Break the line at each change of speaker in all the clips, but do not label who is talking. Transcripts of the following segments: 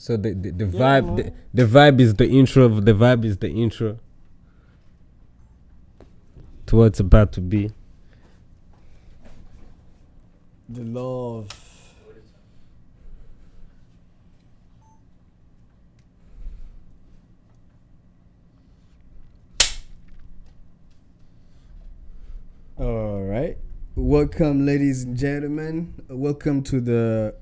So the the, the vibe the, the vibe is the intro. The vibe is the intro to what it's about to be.
The love. All right. Welcome, ladies and gentlemen. Welcome to the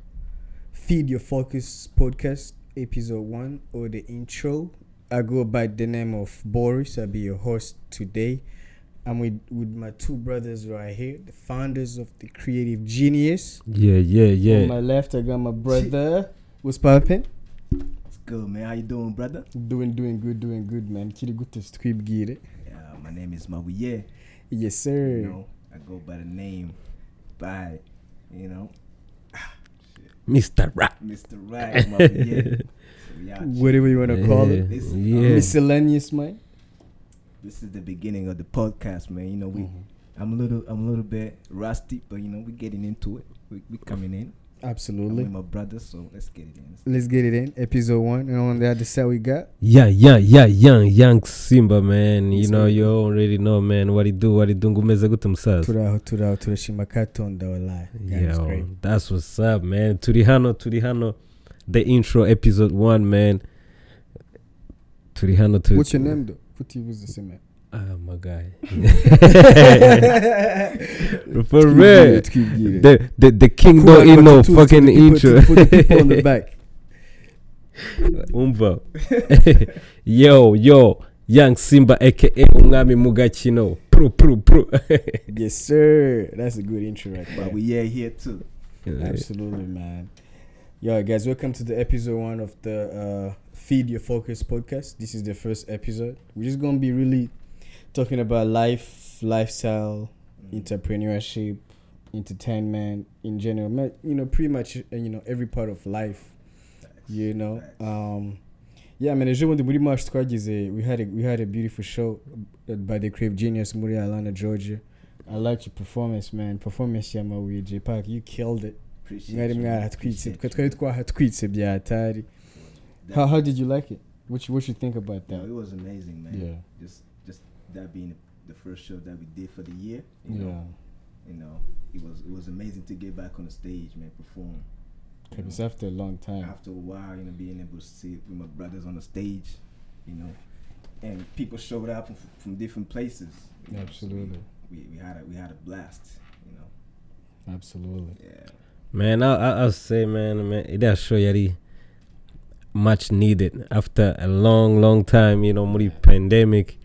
Feed Your Focus podcast, episode one, or the intro. I go by the name of Boris. I'll be your host today. I'm with, with my two brothers right here, the founders of the Creative Genius.
Yeah, yeah, yeah.
On my left, I got my brother. What's poppin'?
It's good, man. How you doing, brother?
Doing, doing good, doing good, man. Kiri gute twibwire.
Yeah, my name is Mabuye.
Yes, sir.
You know, I go by the name by, you know,
Mr. Rap.
Mr. Right, Mabuye. so we out here.
Whatever you want to call
Yeah,
it.
This,
yeah.
Miscellaneous, man.
this is the beginning of the podcast, man. You know, we,
Mm-hmm.
I'm a little, I'm a little bit rusty, but you know, we're getting into it. We, we coming in. I'm
Absolutely.
with my brother, so let's get it in.
Let's get it in. Episode one. And on the other side, we got.
Yeah, yeah, yeah, young, young Simba, man. You know, you already know, man. What he do, what he do. Ngumeze gute musaza.
Turaho, turaho, turashima katonda wallahi. God is great.
Yo, that's what's up, man. Turi hano, turi hano. The intro, episode one, man. Turi hano, turi.
What's your name, though? Put you was the same man.
Ah, my guy. For real. The, the, the king
Cool,
don't
but
in no
to- to
fucking
the
intro.
to Put the on the back.
umva yo yo young simba aka umwami mu gakino pru pru pru
Yes, sir. That's a good intro right.
But we yeah here too.
Absolutely, man. Yo, guys, welcome to the episode one of the uh, Feed Your Focus podcast. This is the first episode. We're just gonna be really talking about life, lifestyle, entrepreneurship, entertainment in general. You know, pretty much, uh, you know, every part of life. You know, um, yeah, man. ejo bundi muri March twagize we had a we had a beautiful show uh, by the Creative Genius muri Atlanta, Georgia. I liked your performance, man. Performance ya Mabuye Jay Pac, you killed it.
Appreciate
mwari mwaratwitse
Appreciate
twe
you,
twari
man.
twahatwitse bya hatari
That-
how, how did you like it what you, what you think about
No,
that
it was amazing, man.
Yeah.
Just, just that being the first show that we did for the year. You
yeah
Know, you know, it was it was amazing to get back on the stage, man, perform. you
it's
know.
after a long time
After a while, you know, being able to sit with my brothers on the stage, you know, and people showed up from, from different places. you know, so
Absolutely.
we, we, we had a we had a blast, you know.
absolutely
Yeah.
man I, I, i'll say man man that show yari much needed after a long long time you know muri pandemic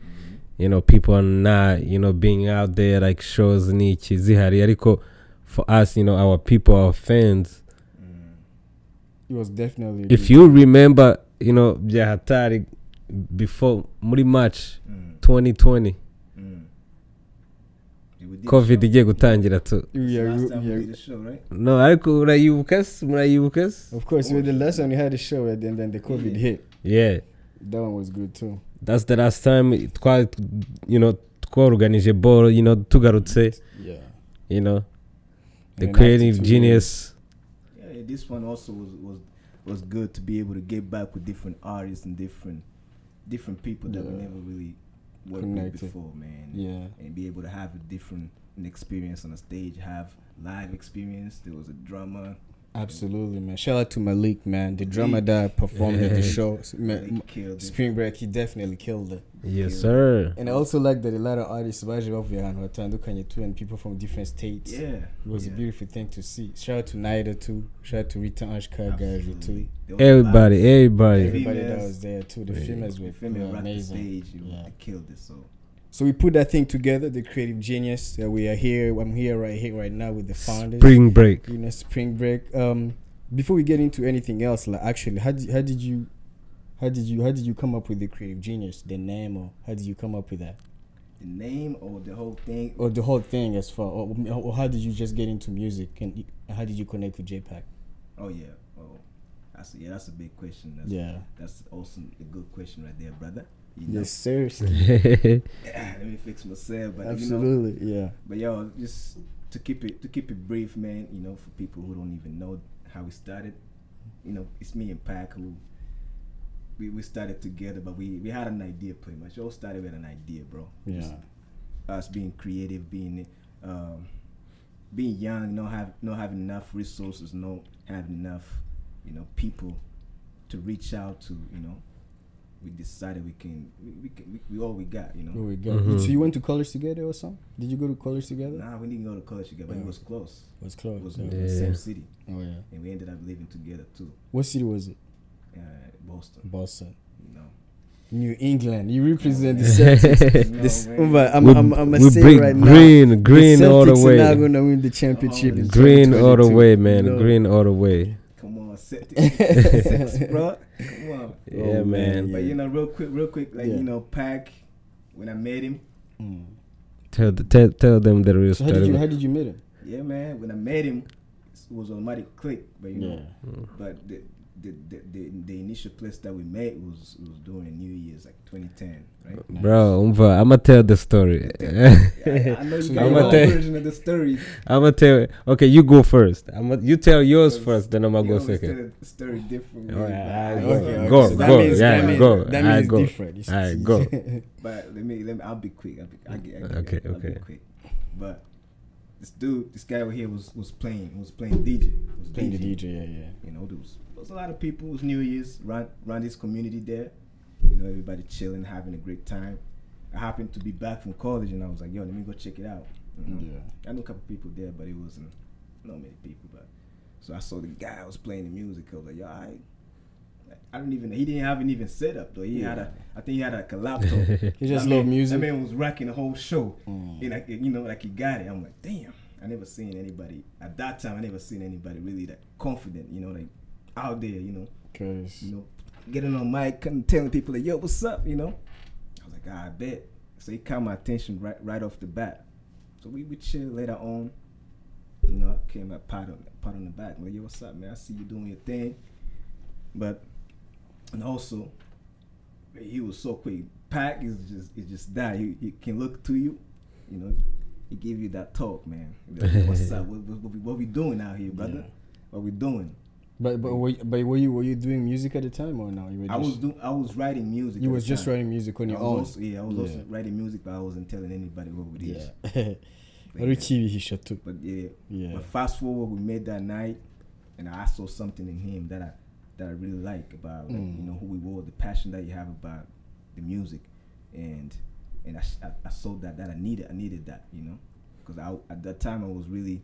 you know people are not you know being out there like shows n'iki zihari ariko for us you know our people our fans
it was definitely
if
good-
you remember you know bya hatari before muri march
Mm.
2020
Mm. Yeah, we did a
covid
show.
igiye gutangira tu
yeah, you-
time we
yeah.
did a
no ariko urayibuka se murayibuka se
of course with the last time we had a show and then, then the covid hit
yeah
that one was good too
that's the last time twa you know twaorganije ball you know tugarutse
yeah
you know the
And
creative genius
Yeah, this one also was was was good to be able to get back with different artists and different different people that we never really worked
Connected.
with before, man.
yeah
And be able to have a different experience on the stage, have live experience. There was a drummer.
Absolutely man shout out to malik man the drummer
Malik.
that performed at the show S- ma-
killed
spring break he definitely killed it
yes sir
And I also like that a lot of artists baje bavuye ahantu hatandukanye too and people from different states.
Yeah,
It was
yeah.
a beautiful thing to see. Shout out to Naida too. Shout out to Rita Ashkagaji too.
Absolutely. There was a lot
everybody everybody
Everybody that was there too. The
Yeah.
females
The
were,
female
were
the
amazing.
stage. You know,
Yeah.
They killed it. So
So we put that thing together, the creative genius. Uh, we are here. I'm here right here right now with the founders.
spring break
You know, spring break. Um, before we get into anything else, like actually, how did how did you, how did you how did you come up with the creative genius, the name, or how did you come up with that,
the name or the whole thing.
or the whole thing as far, or, or how did you just get into music, and how did you connect with Jay Pac?
Oh yeah. Oh, that's a, yeah. That's a big question. That's,
Yeah.
That's also a good question right there, brother. You know?
Yes, seriously.
Let me fix myself, but you know,
Absolutely, yeah.
But yo, just to keep it to keep it brief, man. You know, for people who don't even know how we started, you know, it's me and Pac who we, we started together, but we, we had an idea pretty much. It all started with an idea, bro. Just
Yeah.
us being creative, being um, being young, not have not having enough resources, not having enough, you know, people to reach out to. You know, we decided we can we, we can we, we all we got. You know,
Here we go.
Mhm.
So you went to college together or something? Did you go to college together?
nah, we didn't go to college together, but
Yeah.
it was close.
It was close It
was
yeah.
in the same city,
Oh yeah.
and we ended up living together too,
What city was it?
uh, Boston.
Boston.
You know,
New England. You represent the
man.
Celtics.
No,
this,
man.
Umba, I'm,
we,
I'm, I'm
we
gonna say
bring
right now.
green, green
the
all the
Celtics are now
way.
gonna win the championship.
Oh,
in
Green all the way, man.
You know?
Green all the way.
Come bro. Come on.
Yeah,
Oh,
man.
But you know, real quick, real quick, like
Yeah.
you know, Pac. When I met him,
Mm.
Tell, the, tell, tell them the real
So how did you
story.
how did you meet him?
yeah, man. When I met him, it was automatic click. But you know,
Mm.
but the the, the the the initial place that we met was was during New Year's, like 2010, right?
Bro, I'ma tell the story.
I, I know you got
I'ma
your
tell-
version of the story.
I'ma tell. Okay, you go first. I'ma you tell yours first, then I'ma go second.
tell the story different.
Alright,
ways, but
go.
Okay, okay.
Go,
so
go,
means,
yeah,
means,
go,
That means
go.
different.
Alright, go.
But let me let me. I'll be quick. I'll be, I'll get, I'll get,
Okay,
I'll
okay.
Be quick. But this dude, this guy over here was was playing was playing DJ. Was
Playing the DJ, yeah, yeah.
You know, there was, there was a lot of people. It was New Year's around, around this community there. You know, everybody chilling, having a great time. I happened to be back from college, and I was like, "Yo, let me go check it out." You know?
Yeah.
I knew a couple people there, but it wasn't not many people. But so I saw the guy was playing the music. I was like, "Yo, I." I don't even. He didn't have an even setup though. He had a. I think he had like a laptop.
He just
That
love music.
That man was rocking the whole show.
Mm.
And like you know, like he got it. I'm like, damn. I never seen anybody at that time. I never seen anybody really that confident. You know, like out there. You know,
Cause
you know, getting on mic and telling people like, yo, what's up? You know. I was like, ah, I bet. So he caught my attention right right off the bat. So we would chill later on. You know, I came up pat on pat on the back. I'm like, yo, what's up, man? I see you doing your thing. But and also, he was so quick. Pack is just is just that. He, he can look to you, you know. He give you that talk, man. Like, What's up? What, what, what, we, what we doing out here, brother?
Yeah.
What we doing?
but but were you, but were you were you doing music at the time or no? You were
I was doing. I was writing music.
you
at
was
the
just
time.
writing music on
I
your
was
own.
Also, yeah, I was also writing music, but I wasn't telling anybody what we it is.
Yeah.
But,
Wari ukibihisha tu.
but yeah,
Yeah.
But fast forward, we met that night, and I saw something in him that I that I really like about like,
Mm.
you know who we were, the passion that you have about the music, and and I, I, I saw that that I needed I needed that you know? Because I at that time I was really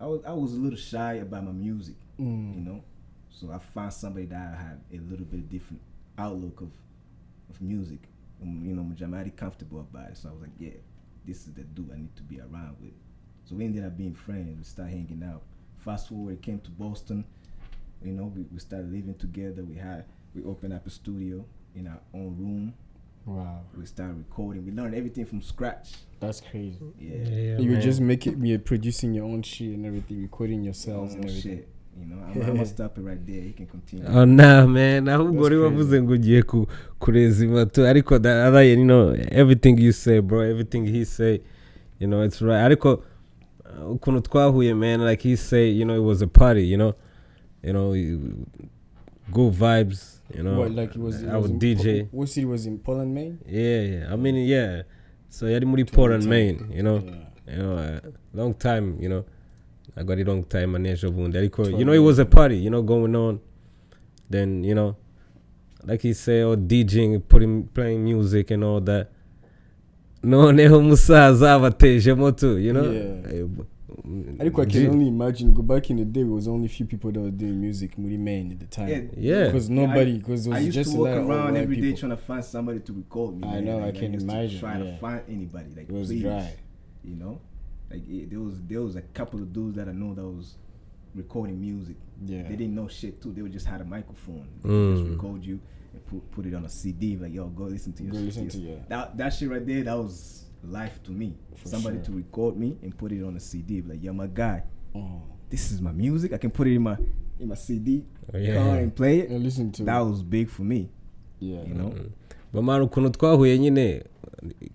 I was I was a little shy about my music
Mm.
you know? So I found somebody that had a little bit different outlook of of music. Um, you know I'm already comfortable about it. So I was like yeah this is the dude I need to be around with. So we ended up being friends. We started hanging out. Fast forward it came to Boston you know we, we started living together. We had we opened up a studio in our own room.
Wow,
we started recording. We learned everything from scratch.
That's crazy.
yeah,
you were
man.
just making, you're producing your own shit and everything, recording yourselves and everything.
shit. you know I'm, I'm gonna stop it right there. You can continue.
Oh nah man. Ahubwo wari
crazy.
wavuze ngo ugiye ku kurezima tu ariko that. Other you know everything you say bro. Everything he say you know it's right. Ariko uh, ukuntu twahuye man. Like he say you know it was a party you know you know good vibes you know.
What, like it was, it
I
was in,
DJ
Po- What city was in? Poland, Maine?
yeah yeah. I mean yeah. So yari muri Portland Maine you know.
Yeah.
you know uh, long time you know. I got a long time manejo bundi ariko you know it was a party you know going on. Then you know like he said or DJing putting playing music and all that. No, noneho umusaza abatejemo tu you know.
Yeah.
B-
Ariko I
G-
can only imagine. Go back in the day, it was only a few people that were doing music, muri Maine at the time.
Yeah.
yeah
Because
Yeah,
nobody, because it
I
was
used
just
to
a
walk
lot of old
around
white
every day
people.
trying to find somebody to record me.
I
man.
know, I
Like,
can
used to
imagine,
Try
yeah.
to find anybody. Like
It was
please,
dry.
You know, like it, there was there was a couple of dudes that I know that was recording music.
Yeah.
They didn't know shit too. They would just had a microphone. They could just
Mm.
record you and put put it on a CD. Like yo, go listen to your
Go listen to your-
that that shit right there. That was life to me.
For
Somebody
sure.
to record me and put it on a CD. Like yo, my guy,
Oh.
this is my music. I can put it in my in my CD
Oh, yeah.
car and play it.
And listen to
That was big for me.
yeah.
You know.
bamara ukuntu twahuye nyine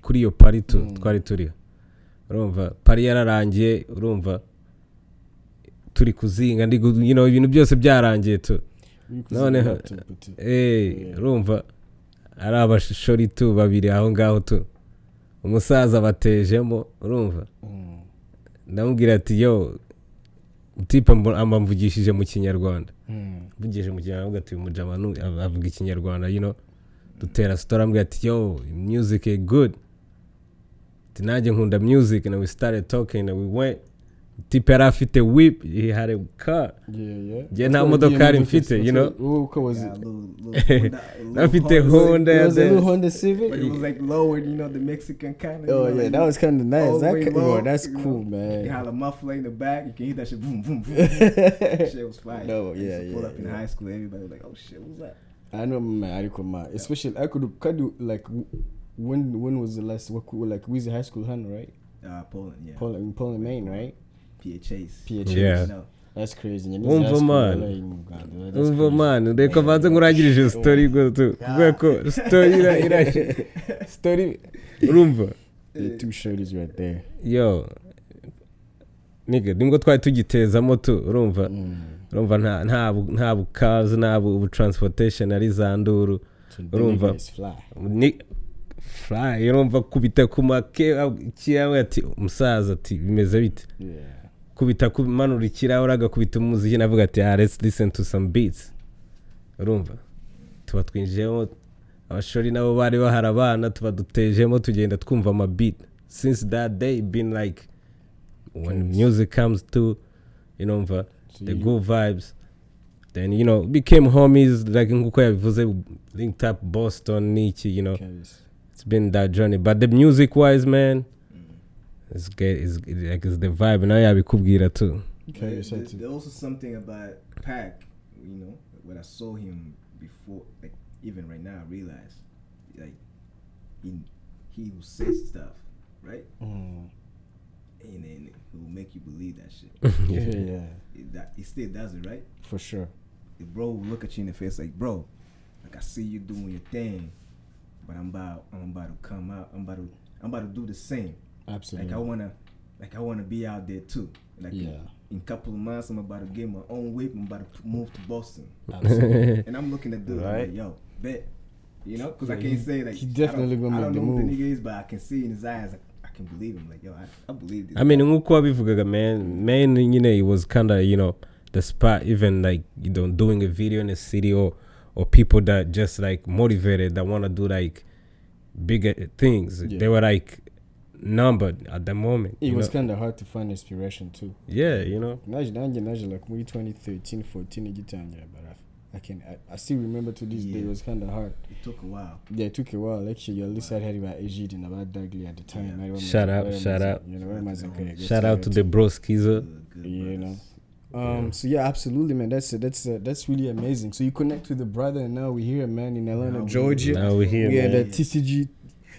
kuri iyo pari
Mm.
twari turiho urumva pari yararangiye urumva turi kuzinga ndi you know, ibintu byose byarangiye tu noneho. Eh, urumva ari abashori tu babiri aho ngaho tu umusaza batejemo urumva
Mm.
ndamubwira ati yo tipe amamvugishije mu kinyarwanda
Mm.
mvugije mu kinyarwanda ati uyu mujama nu- av- avuga ikinyarwanda know dutera sitora ambwira ati yo music is good nanjye nkunda music and we started talking and we went tipe yari afite whip he had a car
Yeah, yeah.
Njye
That's
nta
why
modokari
ugiye
mfite,
imodoka-
you know?
Wowe uko was
Yeah,
it?
little, little Honda, a little
Afite
Honda Civic.
Honda
It was a
then-
little Honda Civic.
But it was like lowered, you know, the Mexican kind of.
Oh yeah, that was kind of nice.
all the
That
way
ca-
low,
oh, that's
you know.
cool,
You
man.
had a muffler in the back. You can hear that shit boom, boom, boom. that shit was fire.
No,
I used
yeah,
to Pull
yeah,
up in
yeah.
high school, everybody was like, "Oh shit, what's that?"
I know, man. I recall, man. Especially, I could, could do like, w- when, when was the last? What, cool- like, Weezy High School, hun, right?
Uh, Poland, yeah.
Poland, in Poland, Maine, right?
phs
phs
yeah.
no.
wumva
mana
wumva
mana reka mbanze nkurangirije sitori kubera ko sitori iraje sitori urumva yo. Nibwo twari tugitezamo tu urumva urumva nta bukazi nta butransportation ari za nduru urumva ni fly. Urumva kubita ku make ati umusaza ati bimeze bite?
Yeah.
kubita kumanura ikirahure agakubita umuziki navuga ati ah let's listen to some beats. Urumva? Tuba twinjiyemo abashori nabo bari bahari abana tuba dutejemo tugenda twumva amabeat. Since that day been like when music comes to you know umva
So
the good vibes. Then you know became homies like nk'uko yabivuze linked up boston niki you know. It's been that journey. But the music wise man. It's good it's like it's the vibe nawe yabikubwira too
There,
Carries
there-
that too.
there's also something about Pac, you know, when I saw him before, like even right now, I realize, like, he he will say stuff, right,
Mm.
and then he will make you believe that shit.
Yeah, yeah,
It, that, he still does it, right?
for sure.
The bro will look at you in the face like, bro, like I see you doing your thing, but I'm about I'm about to come out. I'm about to I'm about to do the same.
Absolutely.
Like I wanna like I wanna be out there too. Like
Yeah.
in a couple of months, I'm about to get my own whip. I'm about to move to Boston, and I'm looking at dude.
Right.
like, yo, bet, you know, because
Yeah,
I can't
he-
say like
he definitely
I don't,
gonna
I don't
the
know who
move.
the nigga is, but I can see in his eyes. Like, I can believe him. Like, yo, I, I believe this.
I mean, nkuko wabivugaga man, man, you know, it was kind of you know the spot, even like you know, doing a video in the city or or people that just like motivated that want to do like bigger things.
Yeah.
They were like numbered at the moment.
It was kind of hard to find inspiration too.
yeah, you know.
Naje nanjye naje like muri 2013 14 igitangira but I, I can I, I still remember to this day it was kind of hard.
it took a while.
Yeah, it took a while. Actually, at least I had about Ejid and about Dudley at the time.
Yeah.
I remember-
Shout out, shout out.
You know, I remember that,
Shout out to the broskizer.
Good, good
You know.
brothers.
Um. So yeah, absolutely, man. That's that's uh, that's really amazing. So you connect with the brother, and now we're here, man, in Atlanta,
Now we-
Georgia.
Now we're here,
we
man.
at the TCG,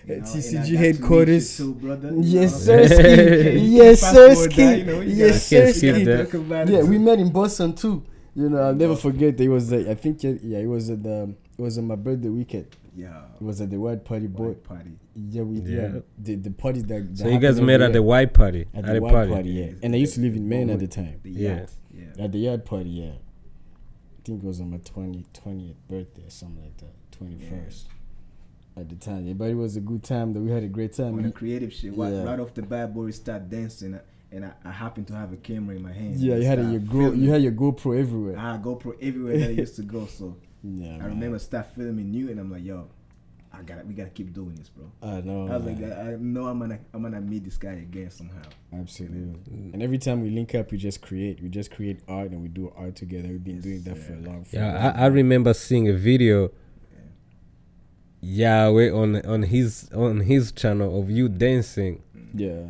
You know, and
TCG
got to meet
headquarters.
you too, brother.
Yes,
You know?
sir, yes,
can
sir,
forward
ski.
you know, you
yes,
gotta-
sir,
can't
ski.
that.
Talk about it
Yeah, we met in Boston too. You know, I'll never forget. It was uh, I think yeah, yeah, it was at the it was on my birthday weekend.
Yeah.
It was at the White Party Boy.
White party.
Yeah, we yeah.
Yeah.
the the party that. that
So you guys
happened
met at the white party.
at
At
the
the
White
party.
Party, yeah. And I used to live in Maine at the time.
The
Yeah.
Yeah.
At the yard party, yeah. I think it was on my 20, 20th birthday or something like that. Twenty first. At the time, yeah, but it was a good time. That we had a great time.
On the creative shit. Right,
Yeah.
right off the bat, boy, we start dancing, and I, I happened to have a camera in my hand.
yeah, you had a, your Go, you had your GoPro everywhere.
I had GoPro everywhere that I used to go. So
yeah,
I
man.
remember start filming you, and I'm like, yo, I gotta, we gotta keep doing this, bro.
I know.
I was like, I know I'm gonna, I'm gonna meet this guy again somehow.
Absolutely. And every time we link up, we just create. We just create art and we do art together. We've been doing that for a long. For a
Yeah, I, I remember seeing a video. Yahweh on on his on his channel of you dancing.
Yeah,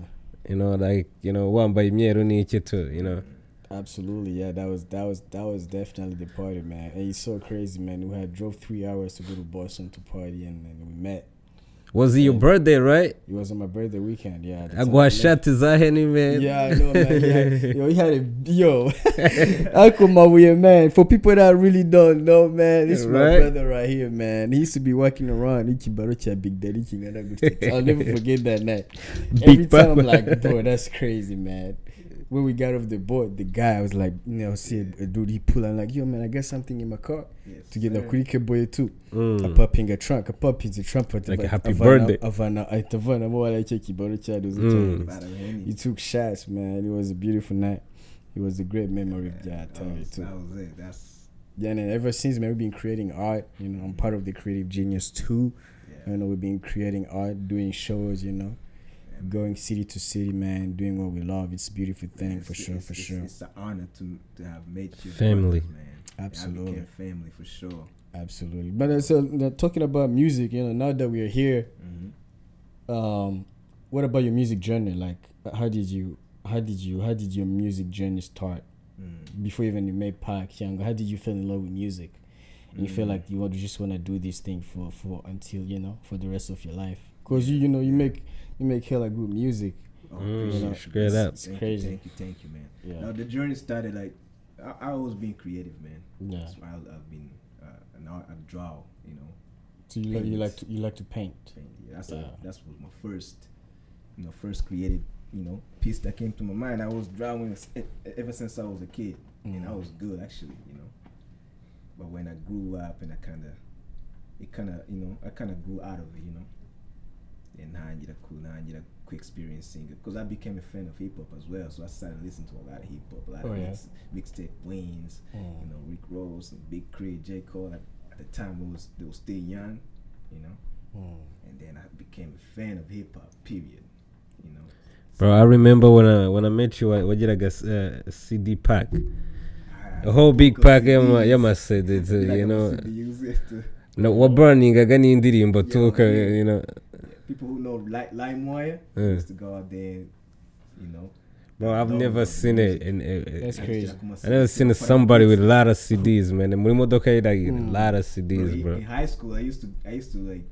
You know, like you know, imyeru n'iki too. You know.
absolutely. Yeah, that was that was that was definitely the party, man. And it's so crazy, man. We had drove three hours to go to Boston to party, and, and we met.
Was it your birthday, right?
It was on my birthday weekend. Yeah. at the time.
Agwa shati za heni man.
Yeah, I know, man. Yeah, yo, he had a yo, Mabuye, man. For people that really don't know, man, this is my
Right.
brother right here, man. He used to be walking around Big Daddy I'll never forget that night.
Big
Every time I'm like, bro, that's crazy, man. When we got off the boat, the guy was like, you know, see a, a dude he pull and like, yo man, I got something in my car.
Yes,
tugenda
sir.
kuri keboye tu
Mm.
apapinga trunk apapinze trumpet
Like a
ava-
happy
avana-
birthday.
avana ahita avanamo wala icyo kibaro cyaduze
Mm.
cyane.
Bada Henny.
he took shots man it was a beautiful night it was a great memory
Yeah,
yeah, I
that
tell you
was-
too
That was it. That's
yeah and then ever since man we've been creating art you know I'm part of the creative genius too
yeah.
you know we've been creating art doing shows you know
yeah.
Going city to city man doing what we love it's a beautiful thing
It's-
for sure for
it's-
sure
It's an honor to to have met you,
Family.
brothers, man.
Absolutely.
became family for sure.
absolutely but uh, so uh, talking about music you know now that we're here
Mm-hmm.
um what about your music journey like how did you how did you how did your music journey start
Mm.
before even you made Park Young how did you fall in love with music and you feel
Mm.
like you want, you just want to do this thing for for until you know for the rest of your life because you you know you make you make hella good music
Oh,
Mm,
appreciate it.
straight
It's-
up.
It's
thank
crazy.
You, thank you, thank you, man.
yeah
Now the journey started like I, I always been creative, man.
yeah
That's why I, I've been uh, an art, I draw, you know.
so you like you like to you like to paint
paint. Yeah, that's
Yeah.
a, that's was my first, you know, first creative, you know, piece that came to my mind. I was drawing s- ever since I was a kid, and I
Mm.
was good actually, you know. But when I grew up and I kind of, it kind of, you know, I kind of grew out of it, you know. And now I need a cool, now I need a quick experience singer because I became a fan of hip hop as well. So I started listening to a lot of hip hop, a lot
Oh,
of
yeah.
mix, mixtape Wayne's, you
Mm.
know, Rick Ross and Big K.R.I.T., J Cole. At, at the time, it was they were still young, you know
Mm.
and then I became a fan of hip hop. Period. You know.
Bro, I remember when I when I met you, I wagiraga uh, CD pack,
Ah,
a whole big pack
CDs.
y'ama y'amasede,
Like
you know,
a CD user to-
no, waburningaga n'indirimbo tu,
Yeah,
uka- you know.
People who know Li- LimeWire
Yeah.
used to go out there, you know.
Bro, I've
download
never
the
seen
music.
it. In, uh,
That's crazy.
I never seen somebody with a lot of CDs, man. Muri modoka ye like a
Mm.
lot of CDs, bro.
in high school, I used to, I used to like,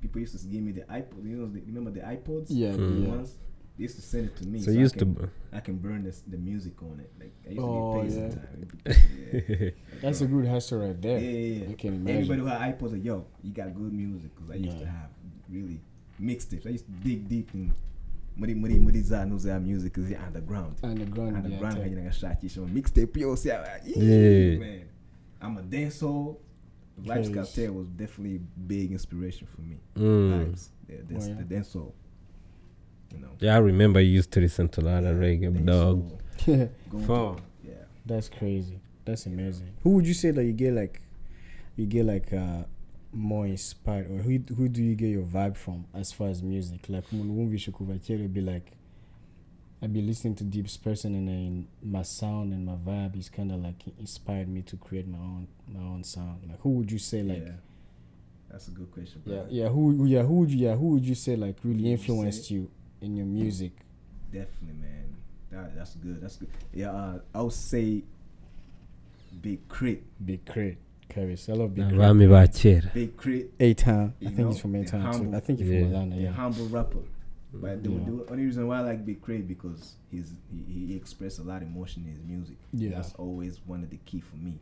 people used to give me the iPod. You know, the, remember the iPods?
Yeah,
The
yeah.
ones? They used to send it to me.
So
I
you used
can,
to.
I can burn this, the music on it. Like I used
Oh,
to get paid
yeah.
sometimes. Yeah.
That's a good hustle right there.
yeah, yeah.
I can imagine.
Everybody who had iPods, like, yo, you got good music. Because I used to have really mixtapes. I used to dig deep in muri muri muri za no za music because you're underground.
Underground, yeah.
Underground,
tell-
how you know, shakisha mixtape, yo, see, how-
Yeah.
man. I'm a dancehall. Vybz
Yes.
Kartel was definitely big inspiration for me.
Mm.
Vibes, yeah, dance,
Oh, yeah.
the dancehall. You know,
Yeah, I remember you used to listen to a lot of reggae, dog.
dancehall, going
Fuck.
Yeah.
That's crazy. That's amazing. Who would you say that you get like, you get like uh, more inspired, or who who do you get your vibe from as far as music? Like kera, be like, I'd be listening to Deep's person, and then my sound and my vibe is kind of like inspired me to create my own my own sound. Like who would you say like?
yeah. That's a good question.
Bro.
Yeah,
yeah. Who, yeah, who would you, yeah, who would you say like really
would you
influenced you in your music?
Definitely, man. That that's good. That's good. Yeah, uh, I would say Big Crit.
Big K.R.I.T., Caris. I love Big Crit.
Abami ba kera.
Big K.R.I.T.,
A Town. I think
know,
he's from A-Town too.
humble-
I think he's
Yeah.
from Atlanta.
the
Yeah.
humble rapper. But the,
Yeah.
the only reason why I like Big K.R.I.T. because he's he, he expressed a lot of emotion in his music.
Yeah.
That's always one of the key for me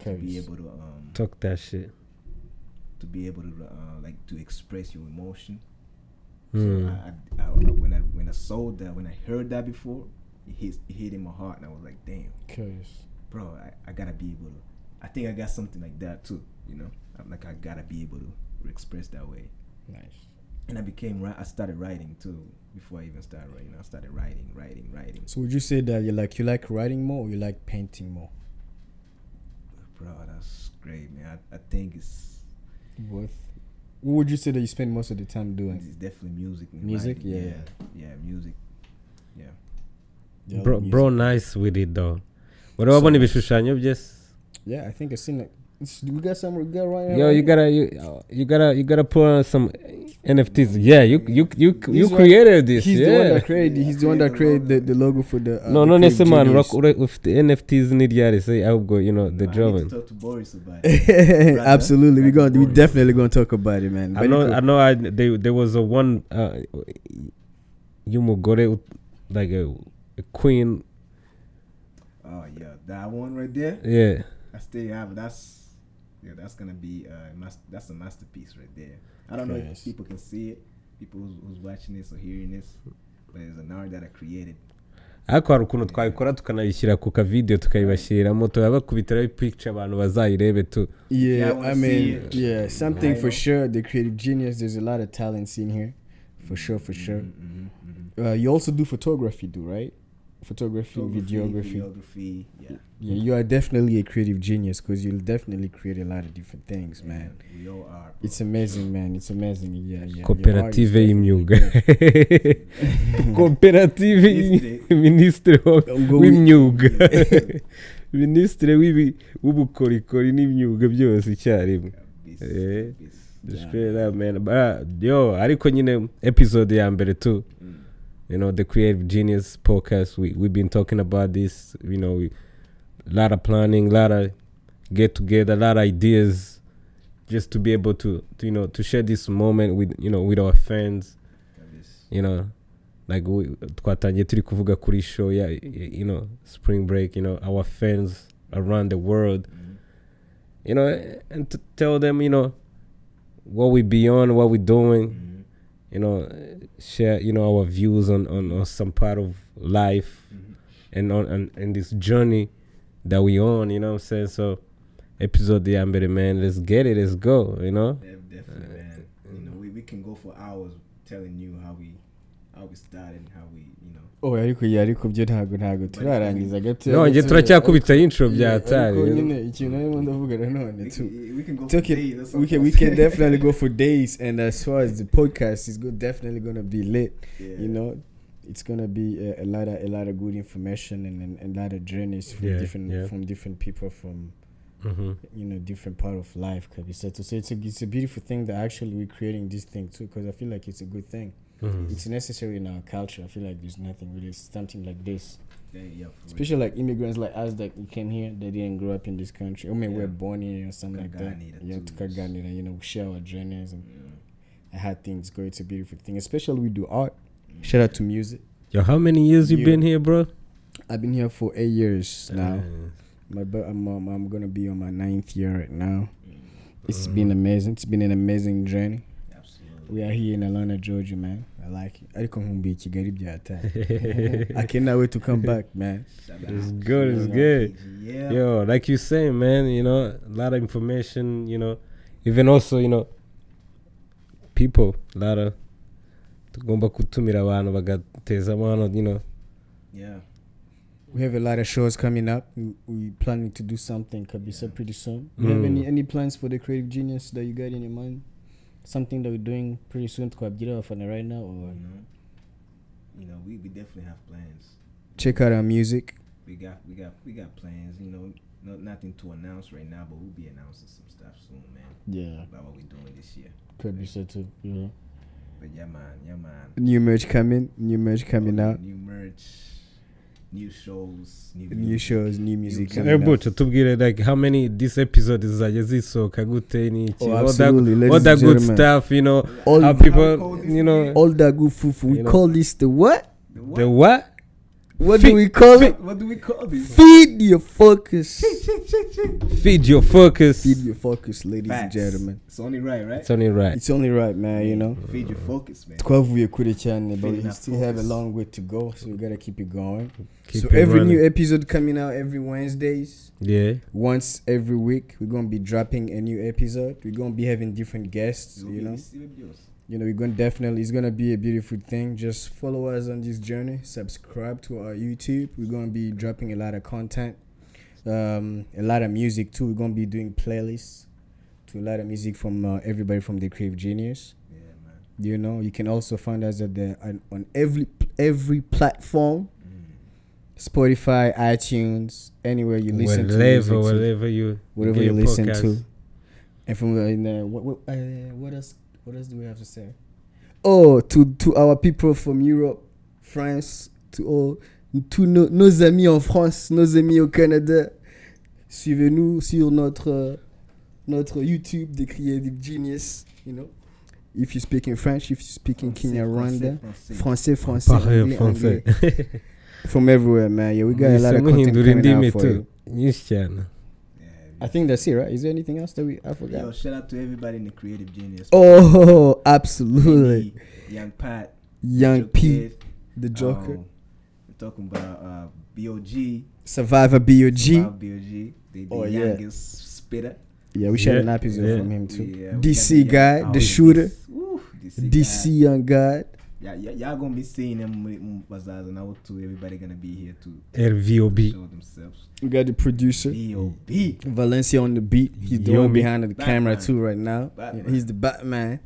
to be able to um
Talk that shit.
to be able to uh, like to express your emotion.
Mm.
So I, I, I, when I when I saw that when I heard that before, it hit, it hit in my heart and I was like, damn.
Curious.
bro, I, I gotta be able to. I think I got something like that too. You know, I'm like I gotta be able to express that way.
Nice.
And I became ri- I started writing too before I even started writing. I started writing, writing, writing.
So would you say that you like you like writing more or you like painting more?
Bro, that's great, man. I, I think it's
Both. What would you say that you spend most of the time doing?
it's definitely music. and
Music? Yeah.
yeah, yeah, music. Yeah.
Yeah,
Bro,
music.
bro, nice with it though. Wari wabona ibishushanyo bye se?
Yeah, I think I seen it. It's- We got some. We got right.
Yo, you gotta, you, you gotta, you gotta put on some NFTs. Yeah, you, you, you, you
He's one-
created this.
He's the one that created. He's the one that created the, the logo for the. Uh,
no,
the
no,
Creative
nese man.
Genius.
Rock, with the NFTs ni ryari say ahubwo, you know, the
I need
drawing.
to talk to Boris about it.
Absolutely, we
Brother
going we definitely gonna talk about it, man.
I know. I know. I they, there was a one, You uh, y'umugore like a, a queen.
Oh yeah, that one right there.
Yeah,
I still have. That's yeah. That's gonna be uh, mas- that's a masterpiece right there. I don't know if people can see it. People who's, who's watching this or hearing this, but it's an art that I created.
ariko hari ukuntu twabikora tukanayishyira ku kavideyo tukayibashyiriramo tukabakubitiraho picture abantu bazayirebe tu
Yeah,
Yeah, I wanna
I
see
mean,
it.
yeah,
I
mean,
yeah, something for
sure. The creative genius. There's a lot of talents in here, for sure, for sure.
Mhm, mhm,
Uh, you also do photography, do right? Photography,
Photography,
videography.
videography, yeah.
Yeah, you are definitely a creative genius because you'll definitely create a lot of different things, man.
We all are. bro.
It's amazing, man. It's amazing. Yeah, yeah.
cooperative imyuga
cooperative wi-
w'imyuga minisitiri w'ubukorikori n'imyuga byose icyarimwe
Kabisa,
Eh.
kabisa.
Straight up, man. But, yo ariko nyine episode ya mbere tu
Mm.
You know the creative genius podcast we, we've been talking about this you know we lot of planning a lot of get together a lot of ideas just to be able to, to you know to share this moment with you know with our fans you know like we twatangiye turi kuvuga kuri show ya you know spring break you know our fans around the world
Mhm.
you know and to tell them you know what we beyond what we're doing
Mhm.
You know share you know our views on on, on some part of life
Mhm.
and on and, and this journey that we on you know what i'm saying so episode the mbere man let's get it let's go you know
Def- Definitely, man. You know, we, we can go for hours telling you how we how we started how we, you know.
oh ariko yeah, ariko byo ntago ntago turarangiza gato
no njye turacyakubita intro bya
Yeah,
hatari
ariko
you know?
nyine ikintu arimo ndavuga nanone
We
too
can, we can go for
it-
days.
we can we can definitely go for days and as far as the podcast is good definitely gonna be lit
Yeah.
you know it's gonna be a, a lot of a lot of good information and, and, and a lot of journeys from
Yeah,
different
yeah.
from different people from
Mhm.
you know different part of life could be said to say it's a, it's a beautiful thing that actually we're creating this thing too because i feel like it's a good thing
Mhm.
it's necessary in our culture i feel like there's nothing really something like this
Yeah, yeah,
especially like immigrants like us that we came here they didn't grow up in this country i mean
Yeah.
we're born here or something like that
Tukaganira
yeah
too.
tukaganira, you know we share our journeys and
Yeah.
I had things go. It's a beautiful thing, especially we do art. Shout out to music.
yo how many years you
You-
been here bro
I've been here for eight years now.
Uh,
My bu- I'm, um, I'm gonna be on my ninth year right now.
Mm.
It's been amazing. It's been an amazing journey. We are here in Atlanta, Georgia, man. I like it. ariko nkumbuye Kigali byata. I cannot wait to come back, man.
It's good, it's good.
Yeah.
yo like you say man you know a lot of information you know even also you know people a lot of tugomba gutumira abantu bagatezamo hano you know
Yeah.
We have a lot of shows coming up. We, we planning to do something Kabisa pretty soon. You have
Mm.
any any plans for the creative genius that you got in your mind? Something that we're doing pretty soon to twabwira abafana right now or
You know, you know, we, we definitely have plans.
check out our music.
We got we got we got plans. You know, no, nothing to announce right now, but we'll be announcing some stuff soon, man,
Yeah,
about what we're doing this year.
Kabisa too. You know.
But yeah, man, yeah, man.
New merch coming. New merch coming
Oh,
out.
New merch, new shows, new
New
music.
shows, new music
Yeah,
coming
Eh,
out.
buca tubwire like how many this episode zizajya zisohoka gute n'iki
Oh,
all that,
absolutely, ladies
all that good stuff you know
All-
how
How
people you know?
All that good fufu. We
You know.
call this the what?
The what?
the what
What
Feed-
do we call it?
what do we call this?
Feed your focus.
feed your focus
Feed your focus, ladies and gentlemen.
It's only right, right?
it's only right
It's only right, man. You know.
Feed your focus, man.
twavuye kure cyane but we
our
still have a long way to go so we gotta keep it going
Keep
so
it
every
running.
new episode coming out every wednesdays
yeah
once every week we're gonna be dropping a new episode we're gonna be having different guests you
be-
know
it's- it'll be yours.
you know we're gonna definitely it's gonna be a beautiful thing just follow us on this journey subscribe to our youtube we're gonna be dropping a lot of content um a lot of music too we're gonna be doing playlists to a lot of music from uh, everybody from the creative genius
Yeah, man.
you know, you can also find us at the on, on every every platform,
Mm.
Spotify, iTunes, anywhere you listen to
whatever
music, to,
whatever you
whatever you listen
podcast.
to. And from the, what what, uh, what else what else do we have to say? Oh, to to our people from Europe, France, to all tous nos, nos amis en France, nos amis au Canada, suivez-nous sur notre euh, notre YouTube, The Creative Genius. You know, if you speak in French, if you speak in Kenya, Rwanda,
français.
français, français, anglais, from everywhere, man. Yeah, we got a lot of content coming out for you.
nyinshi cyane
Yeah,
I think that's it, right? Is there anything else that we I forgot?
Yo, shout out to everybody in the creative genius.
Oh, absolutely.
Maybe Young Pat,
Young
Joe
P,
Kid,
the Joker.
um, talking about uh, BOG.
Survivor BOG.
Survivor BOG. The, the
Oh, yeah.
youngest spitter.
Yeah, we shared an episode
yeah.
from him too.
Yeah,
DC
got-
guy,
yeah,
the shooter.
Woo, DC,
DC
guy.
young god.
Yeah, yeah, y'all gonna be seeing them with bazaars and out too. Everybody gonna be here to
RVOB.
show themselves.
We got the producer.
VOB.
Valencia on the beat. He's the
Yo,
one behind the camera too right now.
Batman.
He's the Batman.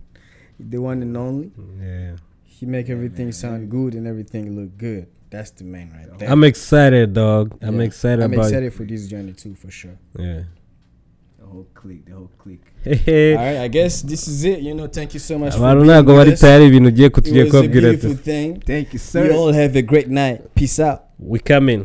The one and only.
Yeah.
He make everything
man.
sound good and everything look good. That's the man right there.
I'm excited, dog. I'm
Yeah.
excited
I'm
about
excited for this journey too, for sure.
Yeah.
Whole clique, the whole clique.
Hehe.
All right, I guess this is it. You know, thank you so much for
abantu
being
ntabwo
with
bari
us.
tayari ibintu ugiye
It
kutugiye
was a
kubabwira
thing.
Thank you,
You
sir.
all have a great night. Peace out.
we coming